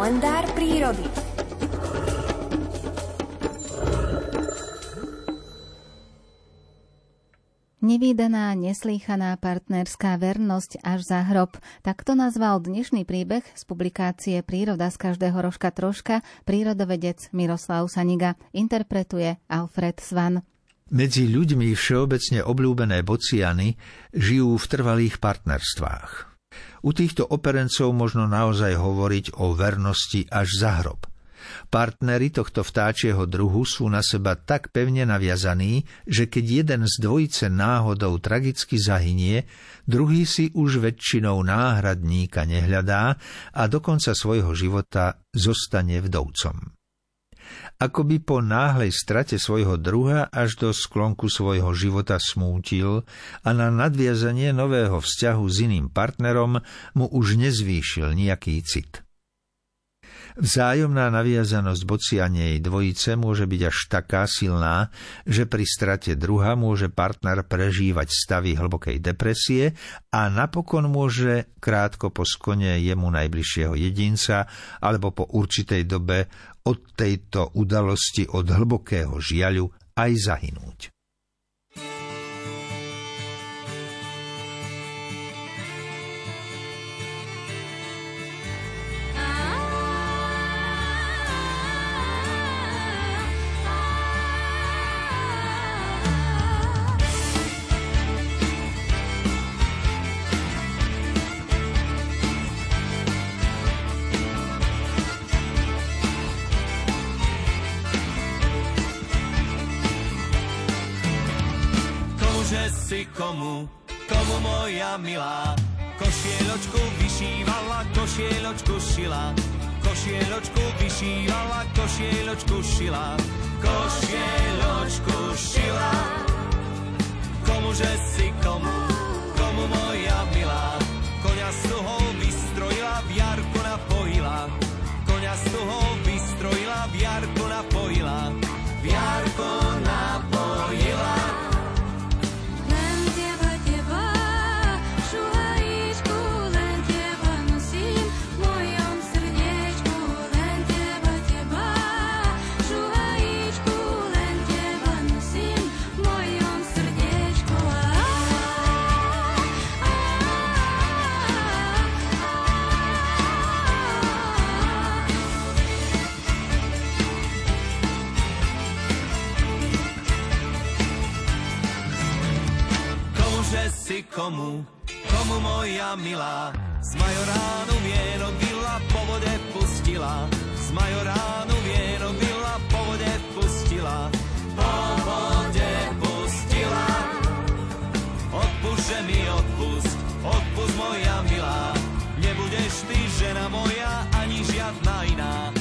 Kalendár prírody. Nevýdaná, neslýchaná partnerská vernosť až za hrob. Takto nazval dnešný príbeh z publikácie Príroda z každého rožka troška prírodovedec Miroslav Saniga. Interpretuje Alfred Svan. Medzi ľuďmi všeobecne obľúbené bociany žijú v trvalých partnerstvách. U týchto operencov možno naozaj hovoriť o vernosti až za hrob. Partnery tohto vtáčieho druhu sú na seba tak pevne naviazaní, že keď jeden z dvojice náhodou tragicky zahynie, druhý si už väčšinou náhradníka nehľadá a do konca svojho života zostane vdovcom ako by po náhlej strate svojho druha až do sklonku svojho života smútil a na nadviazanie nového vzťahu s iným partnerom mu už nezvýšil nejaký cit. Vzájomná naviazanosť bocianej dvojice môže byť až taká silná, že pri strate druha môže partner prežívať stavy hlbokej depresie a napokon môže krátko po skone jemu najbližšieho jedinca alebo po určitej dobe od tejto udalosti od hlbokého žiaľu aj zahynúť. Si komu, komu moja milá. Košieločku vyšívala, košieločku šila. Košieločku vyšívala, košieločku šila. Košieločku šila. Komuže komu, komu moja milá. Z majoránu vieno byla po vode pustila, z majoránu vieno byla po vode pustila, po vode pustila. Že mi odpust, odpust moja milá. Nebudeš ty žena moja, ani žiadna iná.